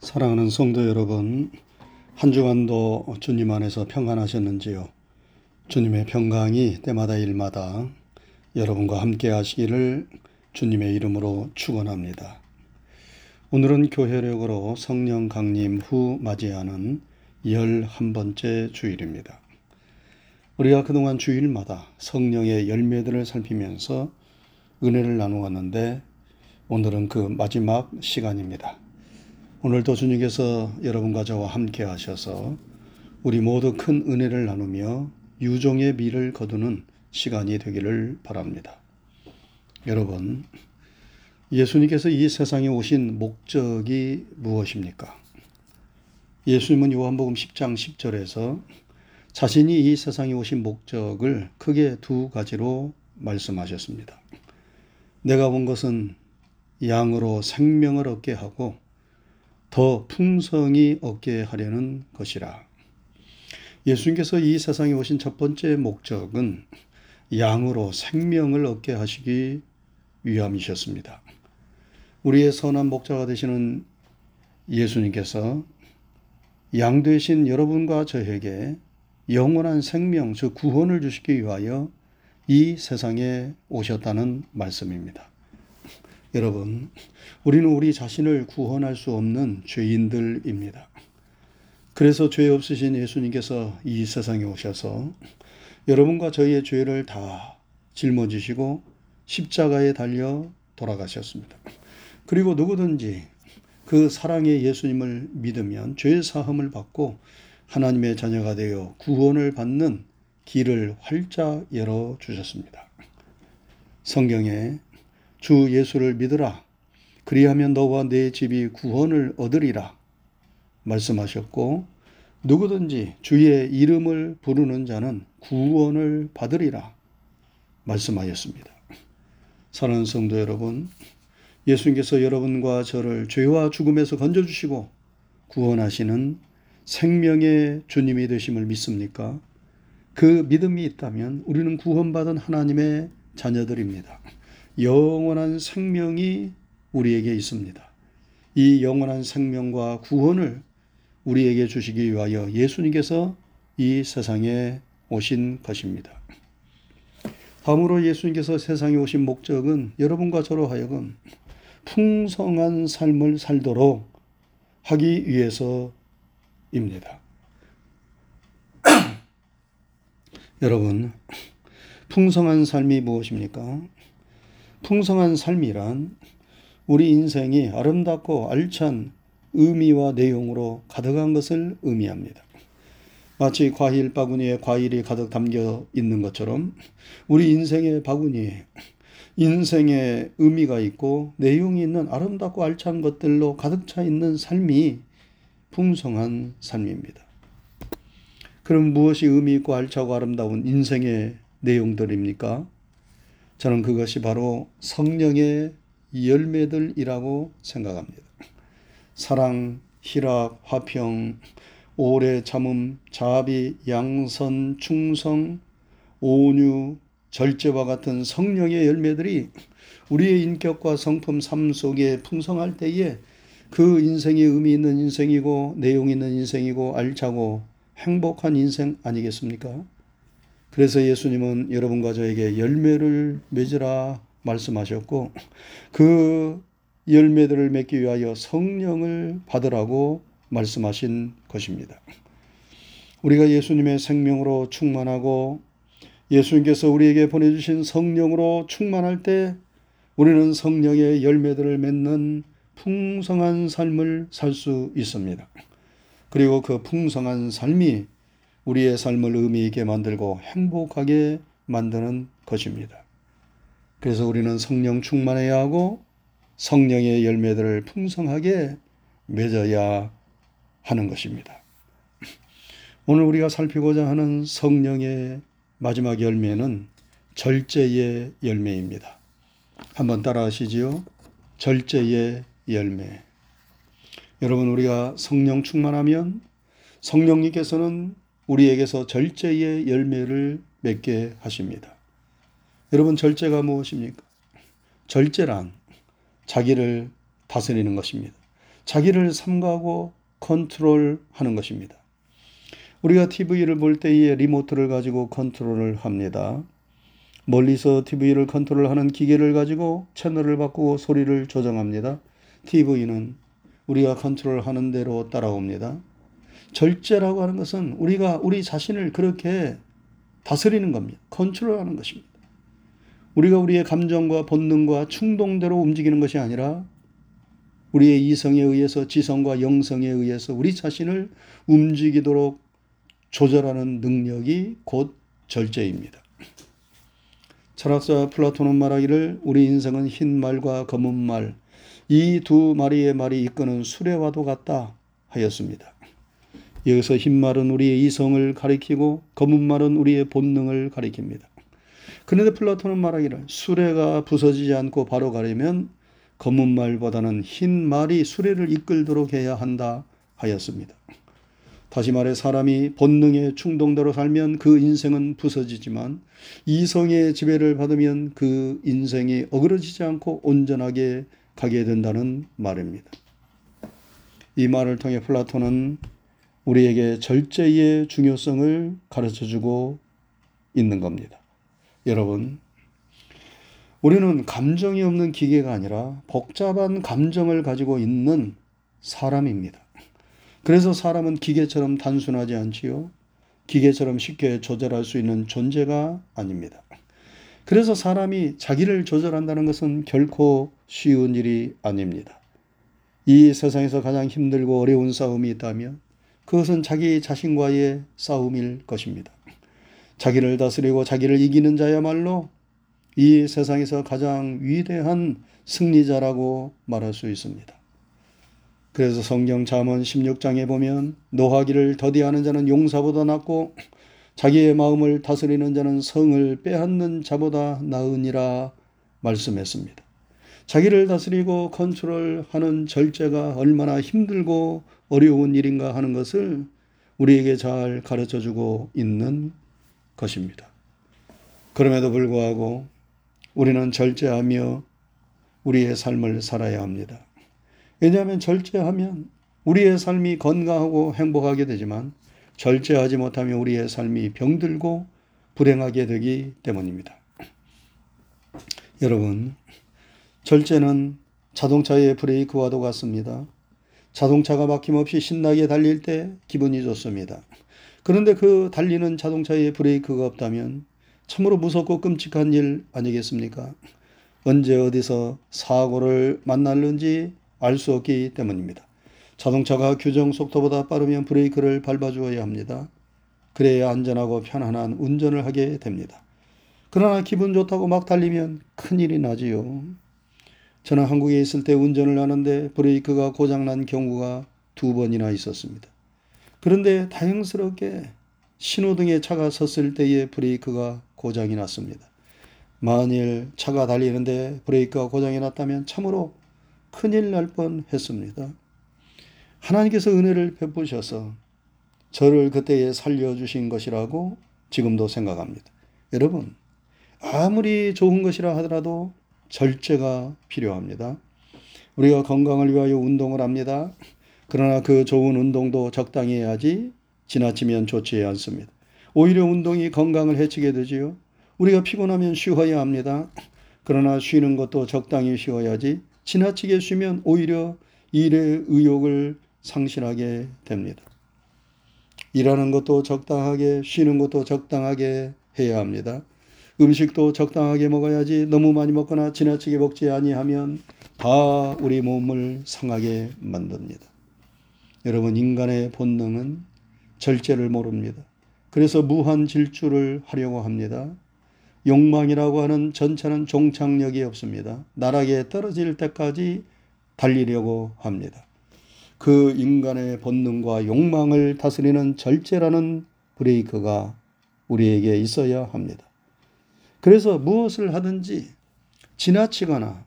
사랑하는 성도 여러분, 한 주간도 주님 안에서 평안하셨는지요? 주님의 평강이 때마다 일마다 여러분과 함께 하시기를 주님의 이름으로 축원합니다. 오늘은 교회력으로 성령 강림 후 맞이하는 열한 번째 주일입니다. 우리가 그동안 주일마다 성령의 열매들을 살피면서 은혜를 나누었는데 오늘은 그 마지막 시간입니다. 오늘도 주님께서 여러분과 저와 함께 하셔서 우리 모두 큰 은혜를 나누며 유종의 미를 거두는 시간이 되기를 바랍니다. 여러분, 예수님께서 이 세상에 오신 목적이 무엇입니까? 예수님은 요한복음 10장 10절에서 자신이 이 세상에 오신 목적을 크게 두 가지로 말씀하셨습니다. 내가 온 것은 양으로 생명을 얻게 하고 더 풍성히 얻게 하려는 것이라. 예수님께서 이 세상에 오신 첫 번째 목적은 양으로 생명을 얻게 하시기 위함이셨습니다. 우리의 선한 목자가 되시는 예수님께서 양 되신 여러분과 저에게 영원한 생명, 즉 구원을 주시기 위하여 이 세상에 오셨다는 말씀입니다. 여러분, 우리는 우리 자신을 구원할 수 없는 죄인들입니다. 그래서 죄 없으신 예수님께서 이 세상에 오셔서 여러분과 저희의 죄를 다 짊어지시고 십자가에 달려 돌아가셨습니다. 그리고 누구든지 그 사랑의 예수님을 믿으면 죄 사함을 받고 하나님의 자녀가 되어 구원을 받는 길을 활짝 열어 주셨습니다. 성경에 주 예수를 믿으라. 그리하면 너와 내 집이 구원을 얻으리라. 말씀하셨고, 누구든지 주의 이름을 부르는 자는 구원을 받으리라. 말씀하였습니다. 사랑하는 성도 여러분, 예수님께서 여러분과 저를 죄와 죽음에서 건져주시고 구원하시는 생명의 주님이 되심을 믿습니까? 그 믿음이 있다면 우리는 구원받은 하나님의 자녀들입니다. 영원한 생명이 우리에게 있습니다. 이 영원한 생명과 구원을 우리에게 주시기 위하여 예수님께서 이 세상에 오신 것입니다. 다음으로 예수님께서 세상에 오신 목적은 여러분과 저로 하여금 풍성한 삶을 살도록 하기 위해서입니다. 여러분, 풍성한 삶이 무엇입니까? 풍성한 삶이란 우리 인생이 아름답고 알찬 의미와 내용으로 가득한 것을 의미합니다. 마치 과일 바구니에 과일이 가득 담겨 있는 것처럼 우리 인생의 바구니에 인생의 의미가 있고 내용이 있는 아름답고 알찬 것들로 가득 차 있는 삶이 풍성한 삶입니다. 그럼 무엇이 의미 있고 알차고 아름다운 인생의 내용들입니까? 저는 그것이 바로 성령의 열매들이라고 생각합니다. 사랑, 희락, 화평, 오래 참음, 자비, 양선, 충성, 온유, 절제와 같은 성령의 열매들이 우리의 인격과 성품 삶 속에 풍성할 때에 그 인생이 의미 있는 인생이고 내용 있는 인생이고 알차고 행복한 인생 아니겠습니까? 그래서 예수님은 여러분과 저에게 열매를 맺으라 말씀하셨고 그 열매들을 맺기 위하여 성령을 받으라고 말씀하신 것입니다. 우리가 예수님의 생명으로 충만하고 예수님께서 우리에게 보내주신 성령으로 충만할 때 우리는 성령의 열매들을 맺는 풍성한 삶을 살 수 있습니다. 그리고 그 풍성한 삶이 우리의 삶을 의미 있게 만들고 행복하게 만드는 것입니다. 그래서 우리는 성령 충만해야 하고 성령의 열매들을 풍성하게 맺어야 하는 것입니다. 오늘 우리가 살피고자 하는 성령의 마지막 열매는 절제의 열매입니다. 한번 따라 하시지요. 절제의 열매. 여러분, 우리가 성령 충만하면 성령님께서는 우리에게서 절제의 열매를 맺게 하십니다. 여러분, 절제가 무엇입니까? 절제란 자기를 다스리는 것입니다. 자기를 삼가고 컨트롤하는 것입니다. 우리가 TV를 볼 때에 리모트를 가지고 컨트롤을 합니다. 멀리서 TV를 컨트롤하는 기계를 가지고 채널을 바꾸고 소리를 조정합니다. TV는 우리가 컨트롤하는 대로 따라옵니다. 절제라고 하는 것은 우리가 우리 자신을 그렇게 다스리는 겁니다. 컨트롤하는 것입니다. 우리가 우리의 감정과 본능과 충동대로 움직이는 것이 아니라 우리의 이성에 의해서 지성과 영성에 의해서 우리 자신을 움직이도록 조절하는 능력이 곧 절제입니다. 철학자 플라톤은 말하기를 우리 인생은 흰 말과 검은 말, 이 두 마리의 말이 이끄는 수레와도 같다 하였습니다. 여기서 흰 말은 우리의 이성을 가리키고 검은 말은 우리의 본능을 가리킵니다. 그런데 플라톤은 말하기를 수레가 부서지지 않고 바로 가려면 검은 말보다는 흰 말이 수레를 이끌도록 해야 한다 하였습니다. 다시 말해 사람이 본능의 충동대로 살면 그 인생은 부서지지만 이성의 지배를 받으면 그 인생이 어그러지지 않고 온전하게 가게 된다는 말입니다. 이 말을 통해 플라톤은 우리에게 절제의 중요성을 가르쳐 주고 있는 겁니다. 여러분, 우리는 감정이 없는 기계가 아니라 복잡한 감정을 가지고 있는 사람입니다. 그래서 사람은 기계처럼 단순하지 않지요. 기계처럼 쉽게 조절할 수 있는 존재가 아닙니다. 그래서 사람이 자기를 조절한다는 것은 결코 쉬운 일이 아닙니다. 이 세상에서 가장 힘들고 어려운 싸움이 있다면 그것은 자기 자신과의 싸움일 것입니다. 자기를 다스리고 자기를 이기는 자야말로 이 세상에서 가장 위대한 승리자라고 말할 수 있습니다. 그래서 성경 잠언 16장에 보면 노하기를 더디하는 자는 용사보다 낫고 자기의 마음을 다스리는 자는 성을 빼앗는 자보다 나으니라 말씀했습니다. 자기를 다스리고 컨트롤하는 절제가 얼마나 힘들고 어려운 일인가 하는 것을 우리에게 잘 가르쳐 주고 있는 것입니다. 그럼에도 불구하고 우리는 절제하며 우리의 삶을 살아야 합니다. 왜냐하면 절제하면 우리의 삶이 건강하고 행복하게 되지만 절제하지 못하면 우리의 삶이 병들고 불행하게 되기 때문입니다. 여러분, 절제는 자동차의 브레이크와도 같습니다. 자동차가 막힘없이 신나게 달릴 때 기분이 좋습니다. 그런데 그 달리는 자동차에 브레이크가 없다면 참으로 무섭고 끔찍한 일 아니겠습니까? 언제 어디서 사고를 만날는지 알 수 없기 때문입니다. 자동차가 규정 속도보다 빠르면 브레이크를 밟아주어야 합니다. 그래야 안전하고 편안한 운전을 하게 됩니다. 그러나 기분 좋다고 막 달리면 큰일이 나지요. 저는 한국에 있을 때 운전을 하는데 브레이크가 고장난 경우가 두 번이나 있었습니다. 그런데 다행스럽게 신호등에 차가 섰을 때에 브레이크가 고장이 났습니다. 만일 차가 달리는데 브레이크가 고장이 났다면 참으로 큰일 날 뻔 했습니다. 하나님께서 은혜를 베푸셔서 저를 그때에 살려주신 것이라고 지금도 생각합니다. 여러분, 아무리 좋은 것이라 하더라도 절제가 필요합니다. 우리가 건강을 위하여 운동을 합니다. 그러나 그 좋은 운동도 적당히 해야지 지나치면 좋지 않습니다. 오히려 운동이 건강을 해치게 되지요. 우리가 피곤하면 쉬어야 합니다. 그러나 쉬는 것도 적당히 쉬어야지 지나치게 쉬면 오히려 일의 의욕을 상실하게 됩니다. 일하는 것도 적당하게 쉬는 것도 적당하게 해야 합니다. 음식도 적당하게 먹어야지 너무 많이 먹거나 지나치게 먹지 아니하면 다 우리 몸을 상하게 만듭니다. 여러분 인간의 본능은 절제를 모릅니다. 그래서 무한 질주를 하려고 합니다. 욕망이라고 하는 전차는 종착역이 없습니다. 나락에 떨어질 때까지 달리려고 합니다. 그 인간의 본능과 욕망을 다스리는 절제라는 브레이크가 우리에게 있어야 합니다. 그래서 무엇을 하든지 지나치거나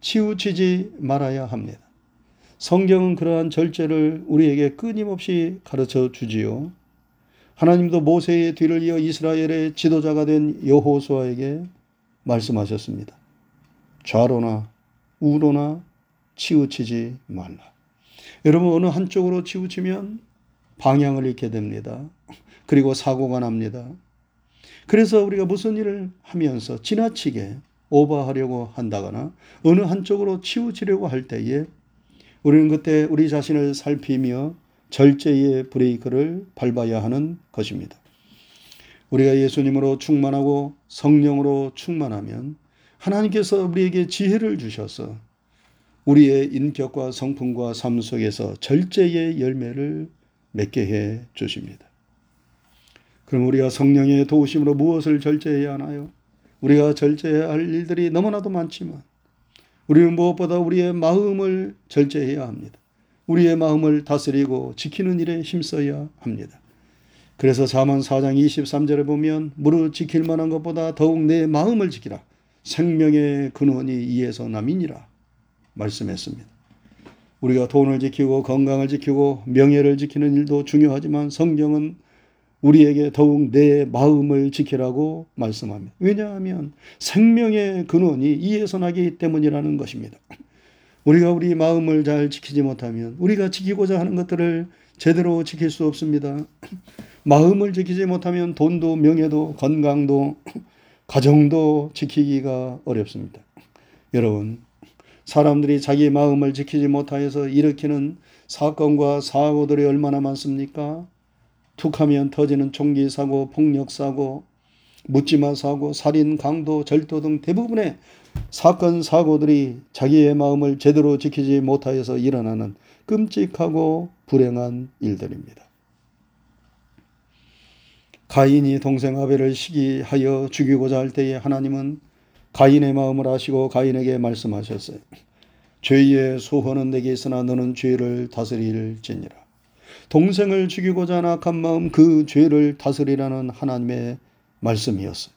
치우치지 말아야 합니다. 성경은 그러한 절제를 우리에게 끊임없이 가르쳐 주지요. 하나님도 모세의 뒤를 이어 이스라엘의 지도자가 된 여호수아에게 말씀하셨습니다. 좌로나 우로나 치우치지 말라. 여러분 어느 한쪽으로 치우치면 방향을 잃게 됩니다. 그리고 사고가 납니다. 그래서 우리가 무슨 일을 하면서 지나치게 오버하려고 한다거나 어느 한쪽으로 치우치려고 할 때에 우리는 그때 우리 자신을 살피며 절제의 브레이크를 밟아야 하는 것입니다. 우리가 예수님으로 충만하고 성령으로 충만하면 하나님께서 우리에게 지혜를 주셔서 우리의 인격과 성품과 삶 속에서 절제의 열매를 맺게 해 주십니다. 그럼 우리가 성령의 도우심으로 무엇을 절제해야 하나요? 우리가 절제해야 할 일들이 너무나도 많지만 우리는 무엇보다 우리의 마음을 절제해야 합니다. 우리의 마음을 다스리고 지키는 일에 힘써야 합니다. 그래서 자만 4장 23절에 보면 무릇 지킬 만한 것보다 더욱 내 마음을 지키라. 생명의 근원이 이에서 남이니라. 말씀했습니다. 우리가 돈을 지키고 건강을 지키고 명예를 지키는 일도 중요하지만 성경은 우리에게 더욱 내 마음을 지키라고 말씀합니다. 왜냐하면 생명의 근원이 이에서 나기 때문이라는 것입니다. 우리가 우리 마음을 잘 지키지 못하면 우리가 지키고자 하는 것들을 제대로 지킬 수 없습니다. 마음을 지키지 못하면 돈도 명예도 건강도 가정도 지키기가 어렵습니다. 여러분, 사람들이 자기 마음을 지키지 못하여서 일으키는 사건과 사고들이 얼마나 많습니까? 툭하면 터지는 총기 사고, 폭력 사고, 묻지마 사고, 살인, 강도, 절도 등 대부분의 사건 사고들이 자기의 마음을 제대로 지키지 못하여서 일어나는 끔찍하고 불행한 일들입니다. 가인이 동생 아벨을 시기하여 죽이고자 할 때에 하나님은 가인의 마음을 아시고 가인에게 말씀하셨어요. 죄의 소원은 내게 있으나 너는 죄를 다스릴지니라. 동생을 죽이고자 하는 악한 마음 그 죄를 다스리라는 하나님의 말씀이었어요.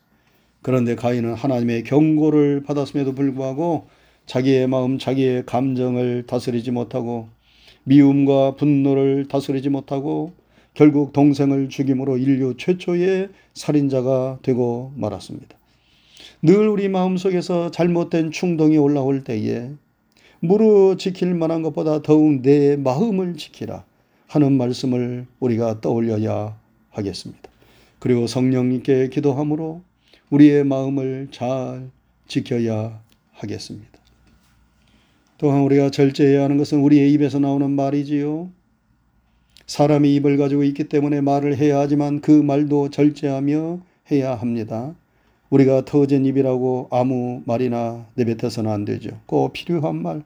그런데 가인은 하나님의 경고를 받았음에도 불구하고 자기의 마음, 자기의 감정을 다스리지 못하고 미움과 분노를 다스리지 못하고 결국 동생을 죽임으로 인류 최초의 살인자가 되고 말았습니다. 늘 우리 마음속에서 잘못된 충동이 올라올 때에 무릇 지킬 만한 것보다 더욱 내 마음을 지키라 하는 말씀을 우리가 떠올려야 하겠습니다. 그리고 성령님께 기도함으로 우리의 마음을 잘 지켜야 하겠습니다. 또한 우리가 절제해야 하는 것은 우리의 입에서 나오는 말이지요. 사람이 입을 가지고 있기 때문에 말을 해야 하지만 그 말도 절제하며 해야 합니다. 우리가 터진 입이라고 아무 말이나 내뱉어서는 안 되죠. 꼭 필요한 말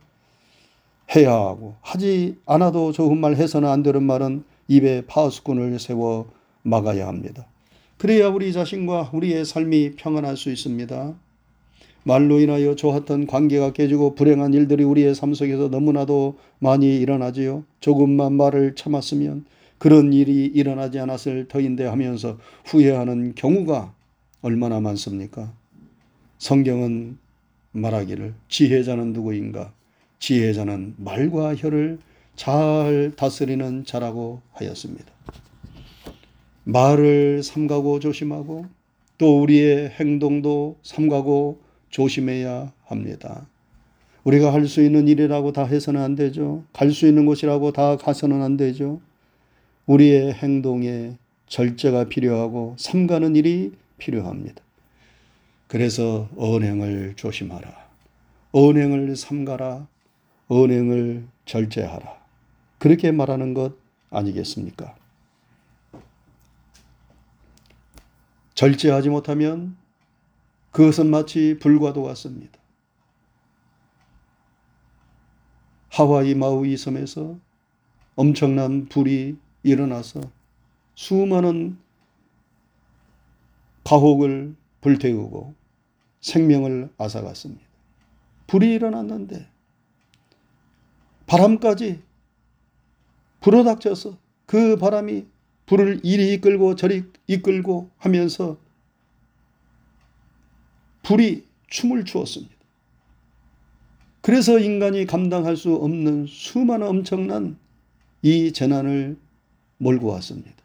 해야 하고 하지 않아도 좋은 말 해서는 안 되는 말은 입에 파수꾼을 세워 막아야 합니다. 그래야 우리 자신과 우리의 삶이 평안할 수 있습니다. 말로 인하여 좋았던 관계가 깨지고 불행한 일들이 우리의 삶 속에서 너무나도 많이 일어나지요. 조금만 말을 참았으면 그런 일이 일어나지 않았을 터인데 하면서 후회하는 경우가 얼마나 많습니까? 성경은 말하기를 지혜자는 누구인가? 지혜자는 말과 혀를 잘 다스리는 자라고 하였습니다. 말을 삼가고 조심하고 또 우리의 행동도 삼가고 조심해야 합니다. 우리가 할 수 있는 일이라고 다 해서는 안 되죠. 갈 수 있는 곳이라고 다 가서는 안 되죠. 우리의 행동에 절제가 필요하고 삼가는 일이 필요합니다. 그래서 언행을 조심하라. 언행을 삼가라. 언행을 절제하라. 그렇게 말하는 것 아니겠습니까? 절제하지 못하면 그것은 마치 불과도 같습니다. 하와이 마우이 섬에서 엄청난 불이 일어나서 수많은 가옥을 불태우고 생명을 앗아갔습니다. 불이 일어났는데 바람까지 불어닥쳐서 그 바람이 불을 이리 이끌고 저리 이끌고 하면서 불이 춤을 추었습니다. 그래서 인간이 감당할 수 없는 수많은 엄청난 이 재난을 몰고 왔습니다.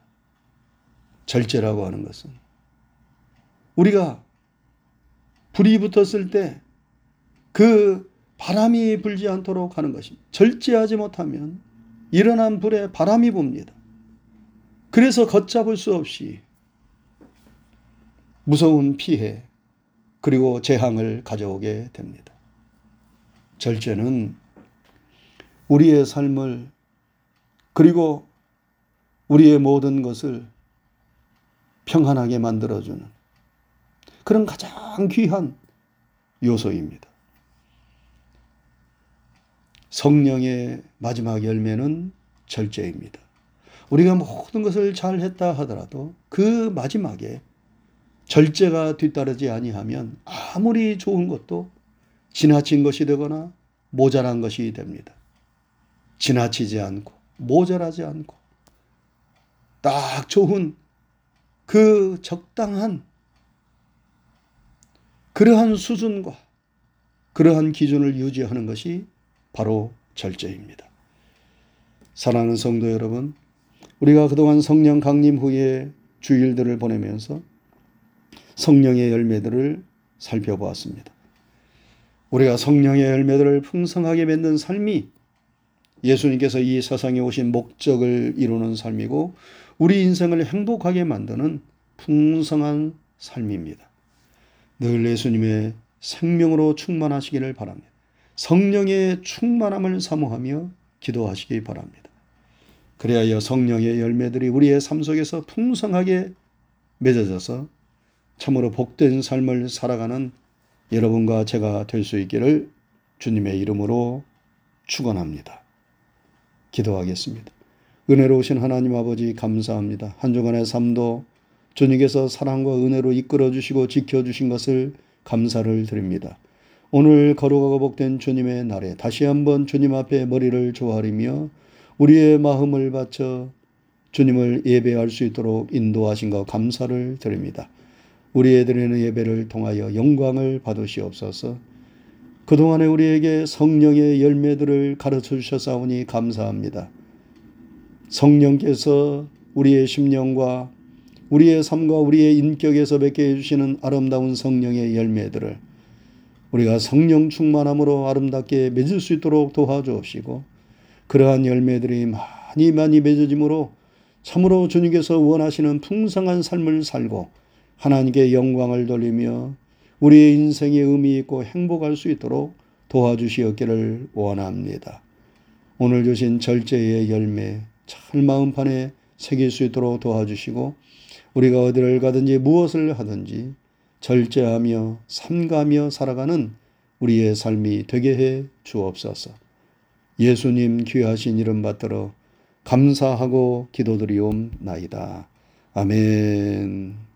절제라고 하는 것은 우리가 불이 붙었을 때 그 바람이 불지 않도록 하는 것입니다. 절제하지 못하면 일어난 불에 바람이 붑니다. 그래서 걷잡을 수 없이 무서운 피해 그리고 재앙을 가져오게 됩니다. 절제는 우리의 삶을 그리고 우리의 모든 것을 평안하게 만들어주는 그런 가장 귀한 요소입니다. 성령의 마지막 열매는 절제입니다. 우리가 모든 것을 잘 했다 하더라도 그 마지막에 절제가 뒤따르지 아니하면 아무리 좋은 것도 지나친 것이 되거나 모자란 것이 됩니다. 지나치지 않고 모자라지 않고 딱 좋은 그 적당한 그러한 수준과 그러한 기준을 유지하는 것이 바로 절제입니다. 사랑하는 성도 여러분, 우리가 그동안 성령 강림 후에 주일들을 보내면서 성령의 열매들을 살펴보았습니다. 우리가 성령의 열매들을 풍성하게 맺는 삶이 예수님께서 이 세상에 오신 목적을 이루는 삶이고 우리 인생을 행복하게 만드는 풍성한 삶입니다. 늘 예수님의 생명으로 충만하시기를 바랍니다. 성령의 충만함을 사모하며 기도하시기 바랍니다. 그래야 성령의 열매들이 우리의 삶 속에서 풍성하게 맺어져서 참으로 복된 삶을 살아가는 여러분과 제가 될 수 있기를 주님의 이름으로 축원합니다. 기도하겠습니다. 은혜로우신 하나님 아버지 감사합니다. 한 주간의 삶도 주님께서 사랑과 은혜로 이끌어 주시고 지켜 주신 것을 감사를 드립니다. 오늘 거룩하고 복된 주님의 날에 다시 한번 주님 앞에 머리를 조아리며 우리의 마음을 바쳐 주님을 예배할 수 있도록 인도하신 것 감사를 드립니다. 우리의 드리는 예배를 통하여 영광을 받으시옵소서. 그동안에 우리에게 성령의 열매들을 가르쳐 주셨사오니 감사합니다. 성령께서 우리의 심령과 우리의 삶과 우리의 인격에서 맺게 해주시는 아름다운 성령의 열매들을 우리가 성령 충만함으로 아름답게 맺을 수 있도록 도와주옵시고 그러한 열매들이 많이 많이 맺어짐으로 참으로 주님께서 원하시는 풍성한 삶을 살고 하나님께 영광을 돌리며 우리의 인생에 의미 있고 행복할 수 있도록 도와주시었기를 원합니다. 오늘 주신 절제의 열매 잘 마음판에 새길 수 있도록 도와주시고 우리가 어디를 가든지 무엇을 하든지 절제하며 삼가며 살아가는 우리의 삶이 되게 해 주옵소서. 예수님 귀하신 이름 받들어 감사하고 기도드리옵나이다. 아멘.